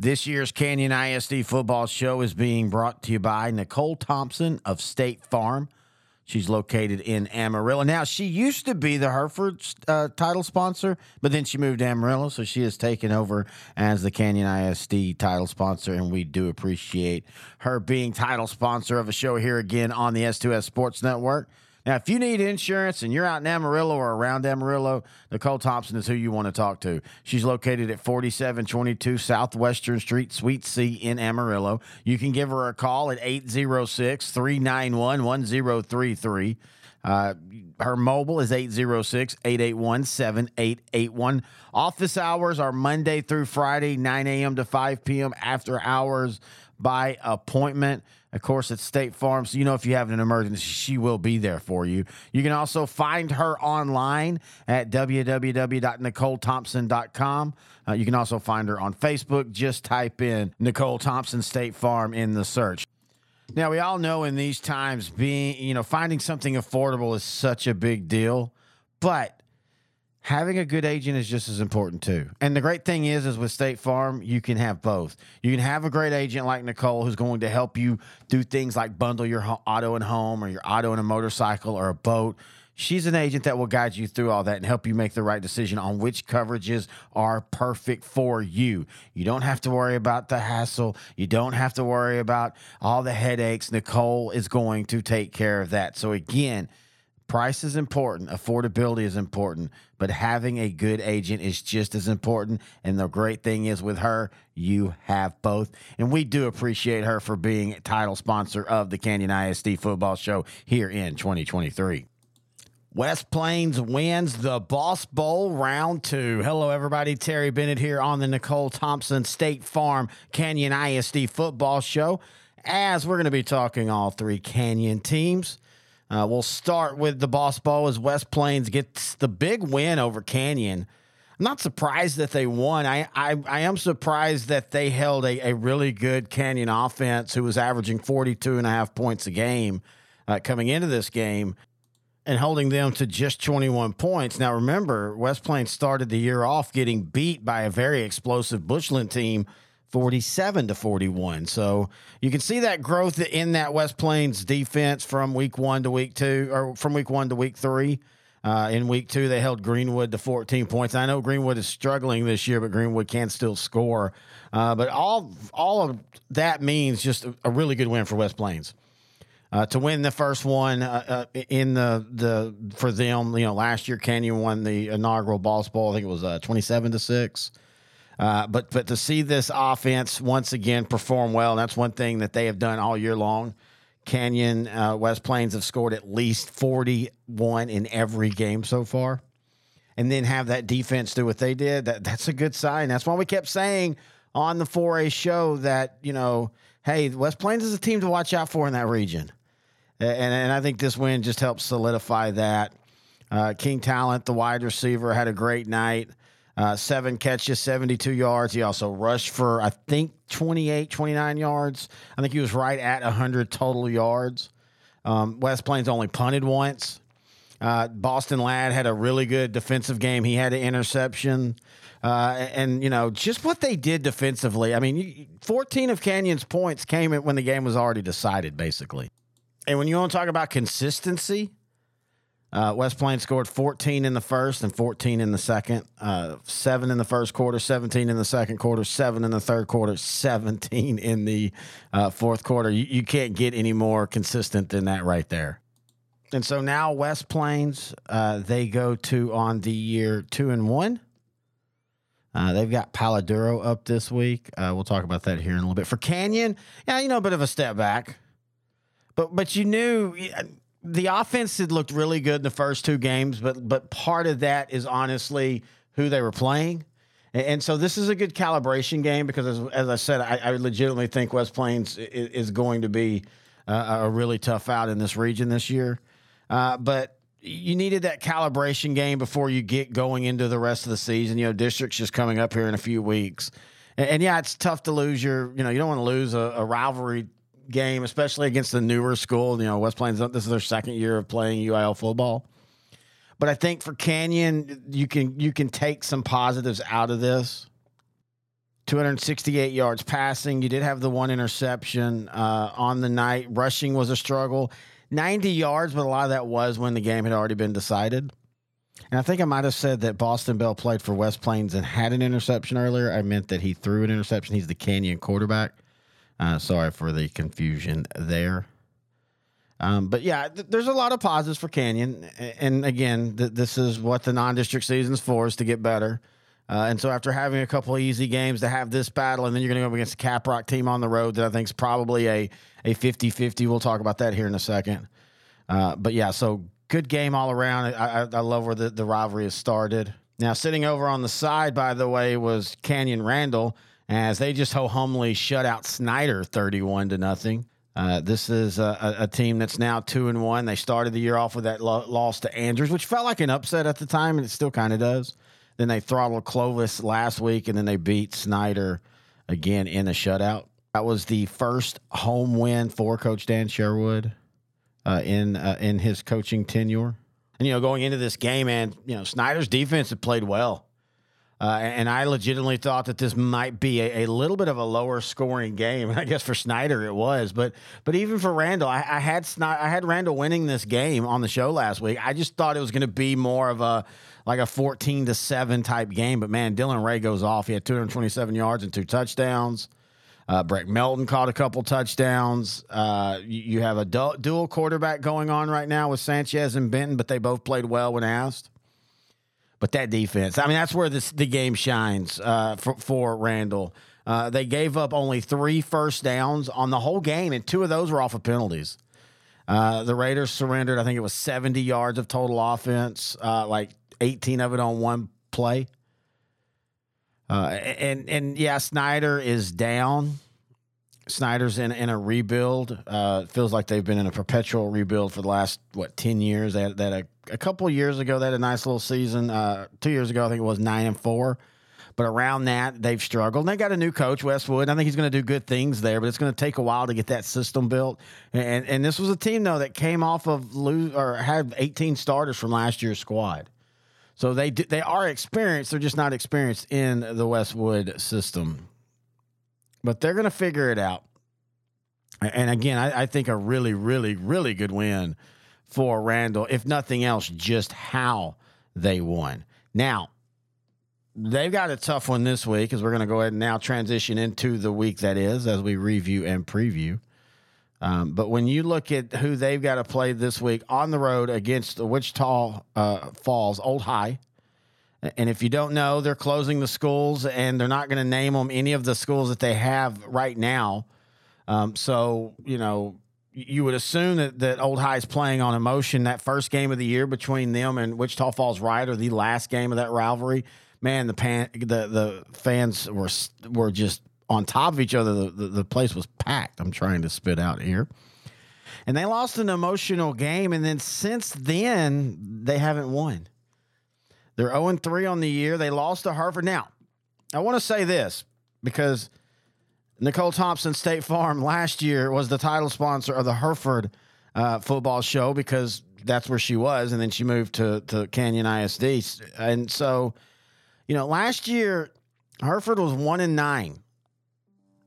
This year's Canyon ISD football show is being brought to you by Nichole Thompson of State Farm. She's located in Amarillo. Now, she used to be the Hereford uh, title sponsor, but then she moved to Amarillo, so she has taken over as the Canyon ISD title sponsor, and we do appreciate her being title sponsor of a show here again on the S2S Sports Network. Now, if you need insurance and you're out in Amarillo or around Amarillo, Nichole Thompson is who you want to talk to. She's located at 4722 Southwestern Street, Suite C in Amarillo. You can give her a call at 806 391 1033. Uh, her mobile is 806 881 7881. Office hours are Monday through Friday, 9 a.m. to 5 p.m. After hours by appointment. Of course, it's State Farm, so you know if you have an emergency, she will be there for you. You can also find her online at www.nicolethompson.com. Uh, you can also find her on Facebook. Just type in Nichole Thompson State Farm in the search. Now, we all know in these times, being, you know, finding something affordable is such a big deal, but having a good agent is just as important too. And the great thing is, is with State Farm, you can have both. You can have a great agent like Nichole who's going to help you do things like bundle your auto and home or your auto and a motorcycle or a boat. She's an agent that will guide you through all that and help you make the right decision on which coverages are perfect for you. You don't have to worry about the hassle. You don't have to worry about all the headaches. Nichole is going to take care of that. So, again, Price is important, affordability is important, but having a good agent is just as important. And the great thing is with her, you have both. And we do appreciate her for being title sponsor of the Canyon ISD football show here in 2023. West Plains wins the Boss Bowl round two. Hello, everybody. Terry Bennett here on the Nichole Thompson State Farm Canyon ISD football show. As we're going to be talking all three Canyon teams. Uh, we'll start with the Boss Bowl as West Plains gets the big win over Canyon. I'm not surprised that they won. I, I, I am surprised that they held a, a really good Canyon offense who was averaging 42 and a half points a game uh, coming into this game and holding them to just 21 points. Now, remember, West Plains started the year off getting beat by a very explosive Bushland team 47 to 41. So you can see that growth in that West Plains defense from week one to week two, or from week one to week three. Uh, in week two, they held Greenwood to 14 points. I know Greenwood is struggling this year, but Greenwood can still score. Uh, but all all of that means just a, a really good win for West Plains. Uh, to win the first one uh, uh, in the the for them, you know, last year Canyon won the inaugural Boss Bowl. I think it was uh, 27 to six. Uh, but but to see this offense once again perform well, that's one thing that they have done all year long. Canyon uh, West Plains have scored at least 41 in every game so far. And then have that defense do what they did. That that's a good sign. That's why we kept saying on the 4A show that, you know, hey, West Plains is a team to watch out for in that region. And, and I think this win just helps solidify that. Uh, King Talent, the wide receiver, had a great night. Uh, seven catches, 72 yards. He also rushed for, I think, 28, 29 yards. I think he was right at 100 total yards. Um, West Plains only punted once. Uh, Boston Ladd had a really good defensive game. He had an interception. Uh, and, you know, just what they did defensively. I mean, 14 of Canyon's points came when the game was already decided, basically. And when you want to talk about consistency, uh, West Plains scored 14 in the first and 14 in the second. Uh, seven in the first quarter, 17 in the second quarter, seven in the third quarter, 17 in the uh, fourth quarter. You, you, can't get any more consistent than that right there. And so now West Plains, uh, they go to on the year two and one. Uh, they've got Palo Duro up this week. Uh, we'll talk about that here in a little bit. For Canyon, yeah, you know, a bit of a step back, but but you knew the offense had looked really good in the first two games, but but part of that is honestly who they were playing. And, and so this is a good calibration game because, as, as I said, I, I, legitimately think West Plains is, is going to be uh, a really tough out in this region this year. Uh, but you needed that calibration game before you get going into the rest of the season. You know, district's just coming up here in a few weeks. And, and yeah, it's tough to lose your, you know, you don't want to lose a, a rivalry game, especially against the newer school. You know, West Plains, this is their second year of playing UIL football. But I think for Canyon, you can you can take some positives out of this. 268 yards passing. You did have the one interception uh, on the night. Rushing was a struggle. 90 yards, but a lot of that was when the game had already been decided. And I think I might have said that Boston Bell played for West Plains and had an interception earlier. I meant that he threw an interception. He's the Canyon quarterback. Uh, sorry for the confusion there. Um, but yeah, th- there's a lot of positives for Canyon. And again, th- this is what the non district season's for, is to get better. Uh, and so after having a couple easy games to have this battle, and then you're going to go against a Caprock team on the road that I think is probably a, a 50 50. We'll talk about that here in a second. Uh, but yeah, so good game all around. I, I, I love where the, the rivalry has started. Now, sitting over on the side, by the way, was Canyon Randall as they just ho humbly shut out Snyder 31 to nothing. Uh, this is a, a, team that's now two and one. They started the year off with that lo- loss to Andrews, which felt like an upset at the time, and it still kind of does. Then they throttled Clovis last week, and then they beat Snyder again in a shutout. That was the first home win for Coach Dan Sherwood uh, in uh, in his coaching tenure. And you know, going into this game, and you know, Snyder's defense had played well. Uh, and I legitimately thought that this might be a, a, little bit of a lower scoring game. I guess for Snyder it was, but but even for Randall, I, I had I had Randall winning this game on the show last week. I just thought it was going to be more of a like a fourteen to seven type game. But man, Dylan Ray goes off. He had 227 yards and two touchdowns. Uh, Breck Melton caught a couple touchdowns. Uh, you, you, have a du- dual quarterback going on right now with Sanchez and Benton, but they both played well when asked. But that defense, I mean, that's where this, the game shines uh, for, for Randall. Uh, they gave up only three first downs on the whole game, and two of those were off of penalties. Uh, the Raiders surrendered, I think it was 70 yards of total offense, uh, like 18 of it on one play. Uh, and and yeah, Snyder is down. Snyder's in in a rebuild. Uh, feels like they've been in a perpetual rebuild for the last what ten years. That a, a couple years ago they had a nice little season. Uh, two years ago I think it was nine and four. But around that, they've struggled. And they got a new coach, Westwood. I think he's going to do good things there, but it's going to take a while to get that system built. And and this was a team though that came off of lose or had 18 starters from last year's squad. So they they are experienced. They're just not experienced in the Westwood system but they're going to figure it out. And again, I, I, think a really, really, really good win for Randall. If nothing else, just how they won. Now, they've got a tough one this week as we're going to go ahead and now transition into the week that is as we review and preview. Um, but when you look at who they've got to play this week on the road against the Wichita uh, Falls Old High, and if you don't know, they're closing the schools and they're not going to name them any of the schools that they have right now. Um, so, you know, you would assume that, that Old High is playing on emotion that first game of the year between them and Wichita Falls Rider, the last game of that rivalry. Man, the pan, the the fans were were just on top of each other. The, the, the place was packed. I'm trying to spit out here. And they lost an emotional game. And then since then, they haven't won. They're 0 3 on the year. They lost to Hereford. Now, I want to say this because Nichole Thompson State Farm last year was the title sponsor of the Hereford uh, football show because that's where she was. And then she moved to, to Canyon ISD. And so, you know, last year, Hereford was 1 and 9,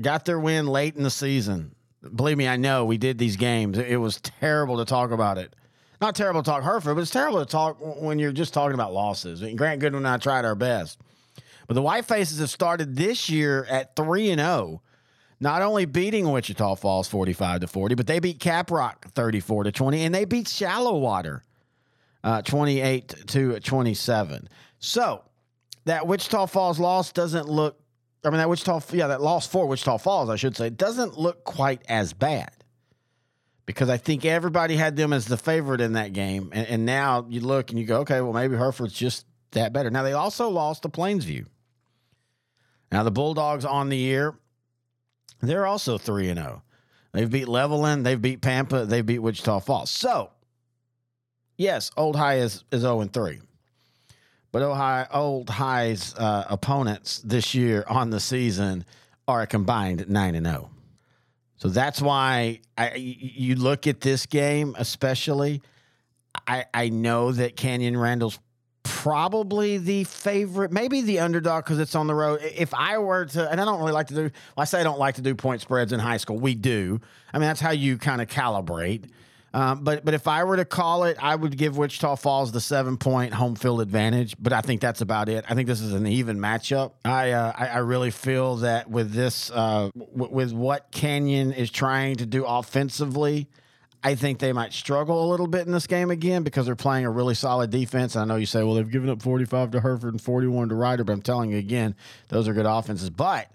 got their win late in the season. Believe me, I know we did these games. It was terrible to talk about it not terrible to talk Hereford, but it's terrible to talk when you're just talking about losses. Mean, Grant Goodwin and I tried our best. But the White Faces have started this year at 3 and 0, not only beating Wichita Falls 45 to 40, but they beat Caprock 34 to 20 and they beat Shallow Water uh, 28 to 27. So, that Wichita Falls loss doesn't look I mean that Wichita yeah, that loss for Wichita Falls, I should say, doesn't look quite as bad because I think everybody had them as the favorite in that game. And, and, now you look and you go, okay, well, maybe Hereford's just that better. Now, they also lost to Plainview. Now, the Bulldogs on the year, they're also 3 and 0. They've beat Levelland, they've beat Pampa, they've beat Wichita Falls. So, yes, Old High is, is 0 and 3. But High, Old High's uh, opponents this year on the season are a combined 9 and 0. So that's why I, you look at this game, especially. I, I know that Canyon Randall's probably the favorite, maybe the underdog because it's on the road. If I were to, and I don't really like to do, well, I say I don't like to do point spreads in high school. We do. I mean, that's how you kind of calibrate. Um, but but if I were to call it, I would give Wichita Falls the seven point home field advantage. But I think that's about it. I think this is an even matchup. I uh, I, I, really feel that with this, uh, w- with what Canyon is trying to do offensively, I think they might struggle a little bit in this game again because they're playing a really solid defense. I know you say, well, they've given up 45 to Hereford and 41 to Rider, but I'm telling you again, those are good offenses. But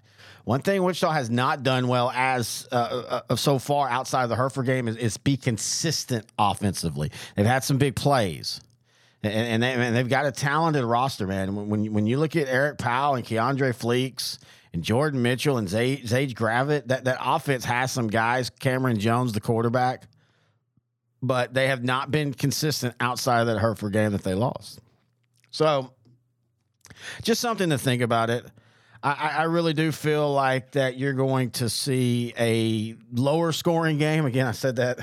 one thing Wichita has not done well as uh, uh, so far outside of the Hereford game is, is, be consistent offensively. They've had some big plays. And, and, they, have got a talented roster, man. When, when you look at Eric Powell and Keandre Fleeks and Jordan Mitchell and Zay, Zage Gravett, that, that offense has some guys. Cameron Jones, the quarterback, but they have not been consistent outside of that Hereford game that they lost. So, just something to think about it. I, I, really do feel like that you're going to see a lower scoring game. Again, I said that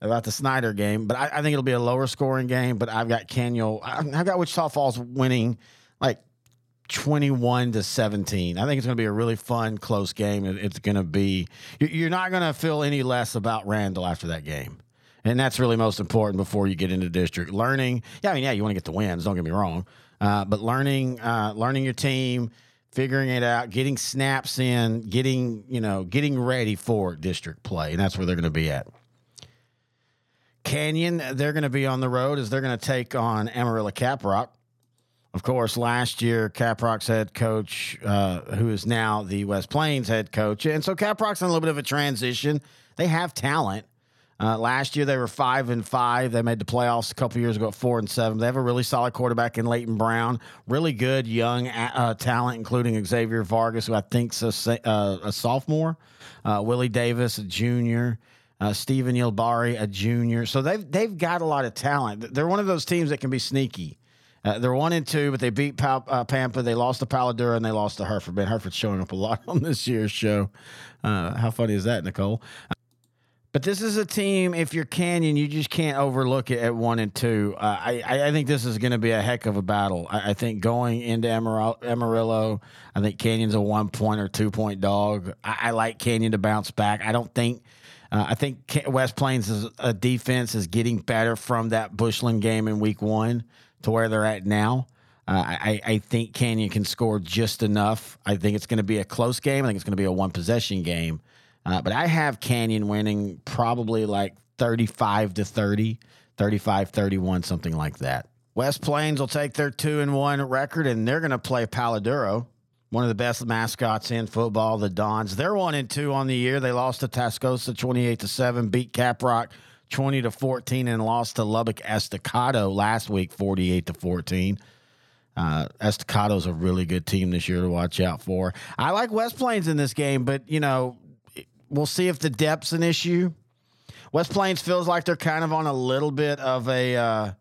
about the Snyder game, but I, I think it'll be a lower scoring game. But I've got Canyon, I've got Wichita Falls winning like 21 to 17. I think it's going to be a really fun, close game. It's going to be, you're not going to feel any less about Randall after that game. And that's really most important before you get into district. Learning, yeah, I mean, yeah, you want to get the wins, don't get me wrong. Uh, but learning, uh, learning your team, figuring it out, getting snaps in, getting, you know, getting ready for district play. And that's where they're going to be at. Canyon, they're going to be on the road as they're going to take on Amarillo Caprock. Of course, last year, Caprock's head coach, uh, who is now the West Plains head coach. And so Caprock's in a little bit of a transition. They have talent. Uh, last year they were five and five. They made the playoffs a couple years ago at four and seven. They have a really solid quarterback in Leighton Brown, really good young uh, talent, including Xavier Vargas, who I think's a, uh, a sophomore, uh, Willie Davis, a junior, uh, Stephen Yilbari, a junior. So they've they've got a lot of talent. They're one of those teams that can be sneaky. Uh, they're one and two, but they beat Pal- uh, Pampa. They lost to Palo Duro and they lost to Hereford. Ben Hereford's showing up a lot on this year's show. Uh, how funny is that, Nichole? But this is a team. If you're Canyon, you just can't overlook it at one and two. Uh, I I think this is going to be a heck of a battle. I, I think going into Amarillo, I think Canyon's a one point or two point dog. I, I like Canyon to bounce back. I don't think. Uh, I think West Plains' a defense is getting better from that Bushland game in week one to where they're at now. Uh, I, I think Canyon can score just enough. I think it's going to be a close game. I think it's going to be a one possession game. Uh, but I have Canyon winning probably like 35 to 30, 35 31, something like that. West Plains will take their two and one record and they're going to play Palo Duro, one of the best mascots in football, the Dons. They're one and two on the year. They lost to Tascosa 28 to 7, beat Caprock 20 to 14, and lost to Lubbock Estacado last week 48 to 14. Uh, Estacado's a really good team this year to watch out for. I like West Plains in this game, but you know, we'll see if the depth's an issue. West Plains feels like they're kind of on a little bit of a uh,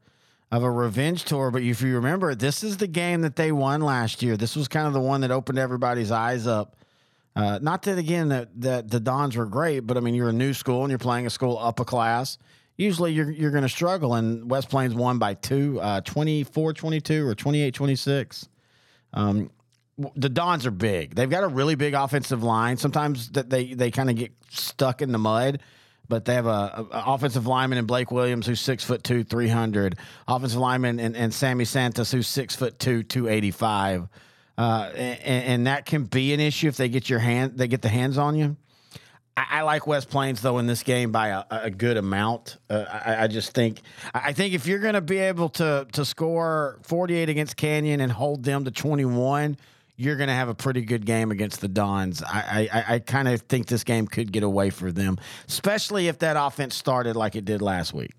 of a revenge tour, but if you remember, this is the game that they won last year. This was kind of the one that opened everybody's eyes up. Uh, not that again that, that the Dons were great, but I mean you're a new school and you're playing a school up a class. Usually you're you're going to struggle, and West Plains won by two, uh, 24-22 or 28-26. Um, the Dons are big. They've got a really big offensive line. Sometimes that they they kind of get stuck in the mud, but they have a, a, offensive lineman in Blake Williams who's six foot two, three hundred. Offensive lineman and, and Sammy Santos who's six foot two, two eighty five. Uh, and, and, that can be an issue if they get your hand they get the hands on you. I, I like West Plains though in this game by a, a good amount. Uh, I, I, just think I think if you're going to be able to to score 48 against Canyon and hold them to 21 you're going to have a pretty good game against the Dons. I I, I kind of think this game could get away for them, especially if that offense started like it did last week.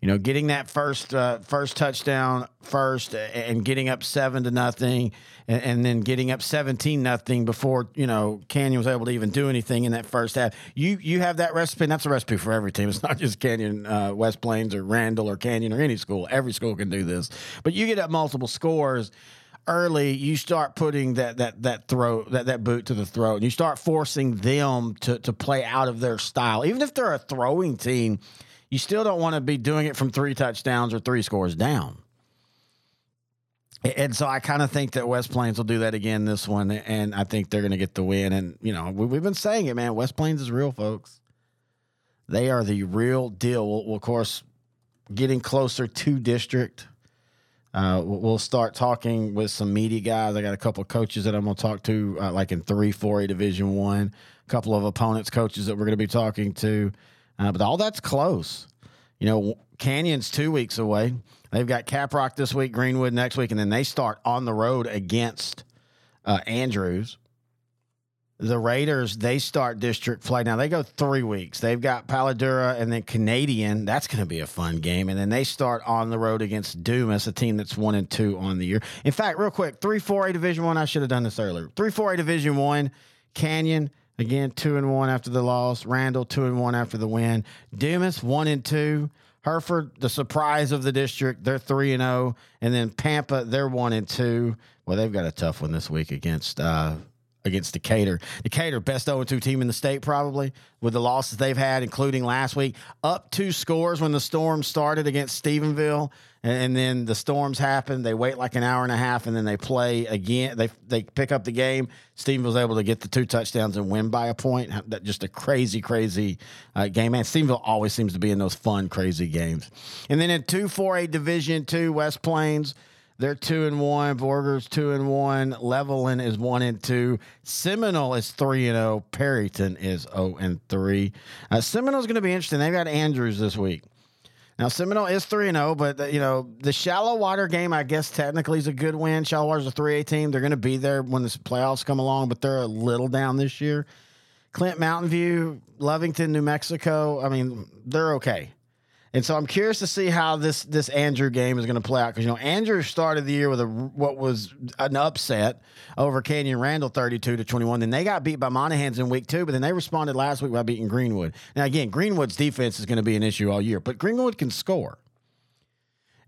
You know, getting that first uh, first touchdown first, and getting up seven to nothing, and, and then getting up seventeen nothing before you know Canyon was able to even do anything in that first half. You you have that recipe, and that's a recipe for every team. It's not just Canyon, uh, West Plains, or Randall, or Canyon, or any school. Every school can do this, but you get up multiple scores early, you start putting that that that throat that that boot to the throat, and you start forcing them to to play out of their style. Even if they're a throwing team, you still don't want to be doing it from three touchdowns or three scores down. And so I kind of think that West Plains will do that again this one, and I think they're going to get the win. And you know, we, have been saying it, man. West Plains is real, folks. They are the real deal. We'll, of course, getting closer to district. Uh, we'll start talking with some media guys. I got a couple of coaches that I'm going to talk to, uh, like in three, four A Division One. A couple of opponents, coaches that we're going to be talking to. Uh, but all that's close. You know, Canyon's two weeks away. They've got Caprock this week, Greenwood next week, and then they start on the road against uh, Andrews. The Raiders, they start district play. Now they go three weeks. They've got Palo Duro and then Canadian. That's going to be a fun game. And then they start on the road against Dumas, a team that's one and two on the year. In fact, real quick, three four A Division One. I. Should have done this earlier. Three four A Division One. Canyon again two and one after the loss. Randall two and one after the win. Dumas one and two. Hereford, the surprise of the district, they're three and zero, oh. and then Pampa, they're one and two. Well, they've got a tough one this week against uh, against Decatur. Decatur, best 0 2 team in the state, probably, with the losses they've had, including last week. Up two scores when the Storm started against Stephenville. And, then the storms happen. They wait like an hour and a half, and then they play again. They they pick up the game. Stephenville's able to get the two touchdowns and win by a point. That just a crazy, crazy uh, game. Man, Stephenville always seems to be in those fun, crazy games. And then in two four A Division two West Plains, they're two and one. Borger's two and one. Levelland is one and two. Seminole is three and zero. Oh. Perryton is zero and three. Uh, Seminole's going to be interesting. They've got Andrews this week. Now Seminole is three and zero, oh, but you know the shallow water game. I guess technically is a good win. Shallow water's a three A team. They're going to be there when the playoffs come along, but they're a little down this year. Clint Mountain View, Lovington, New Mexico. I mean, they're okay. And so I'm curious to see how this this Andrew game is going to play out because you know Andrew started the year with a what was an upset over Canyon Randall 32 to 21. Then they got beat by Monahans in week two, but then they responded last week by beating Greenwood. Now again, Greenwood's defense is going to be an issue all year, but Greenwood can score.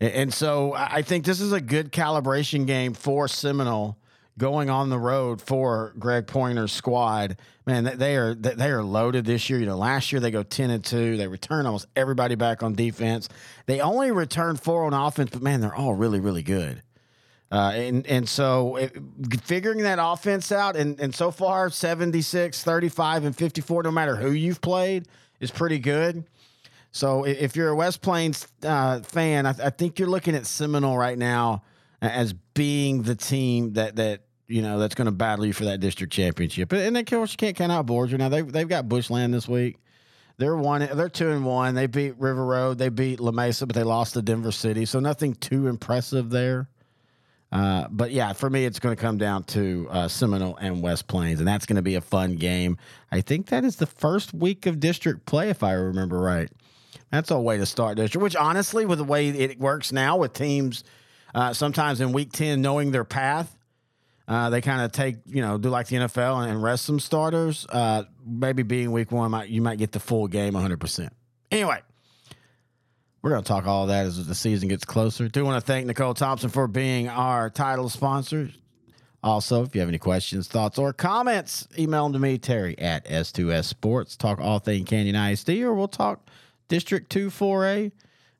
And so I think this is a good calibration game for Seminole going on the road for Greg Pointer's squad. Man, they are they are loaded this year. You know, last year they go ten and two. They return almost everybody back on defense. They only return four on offense, but man, they're all really really good. Uh, and and so it, figuring that offense out and, and so far 76 35 and 54 no matter who you've played is pretty good so if you're a west plains uh, fan I, I think you're looking at seminole right now as being the team that that you know that's going to battle you for that district championship. And of course, you can't count out Borger. Now they've they've got Bushland this week. They're one. They're two and one. They beat River Road. They beat Lamesa, but they lost to Denver City. So nothing too impressive there. Uh, but yeah, for me, it's going to come down to uh, Seminole and West Plains, and that's going to be a fun game. I think that is the first week of district play, if I remember right. That's a way to start district. Which honestly, with the way it works now, with teams uh, sometimes in week 10, knowing their path, uh, they kind of take, you know, do like the NFL and, rest some starters. Uh, maybe being week one, might, you might get the full game 100%. Anyway, we're going to talk all that as the season gets closer. Do want to thank Nichole Thompson for being our title sponsor. Also, if you have any questions, thoughts, or comments, email them to me, Terry at S2S Sports. Talk all thing Canyon ISD, or we'll talk District 2 4A.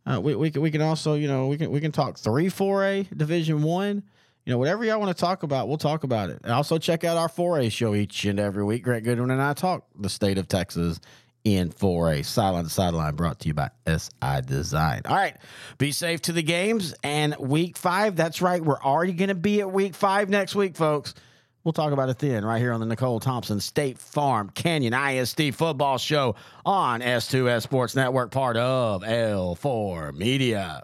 Uh, we, we, can, we can also, you know, we can we can talk three, four A, Division One. You know, whatever y'all want to talk about, we'll talk about it. And also check out our 4A show each and every week. Grant Goodwin and I talk the state of Texas in 4A. Silent Sideline brought to you by SI Design. All right. Be safe to the games. And week five, that's right. We're already going to be at week five next week, folks. We'll talk about it then, right here on the Nichole Thompson State Farm Canyon ISD football show on S2S Sports Network, part of L4 Media.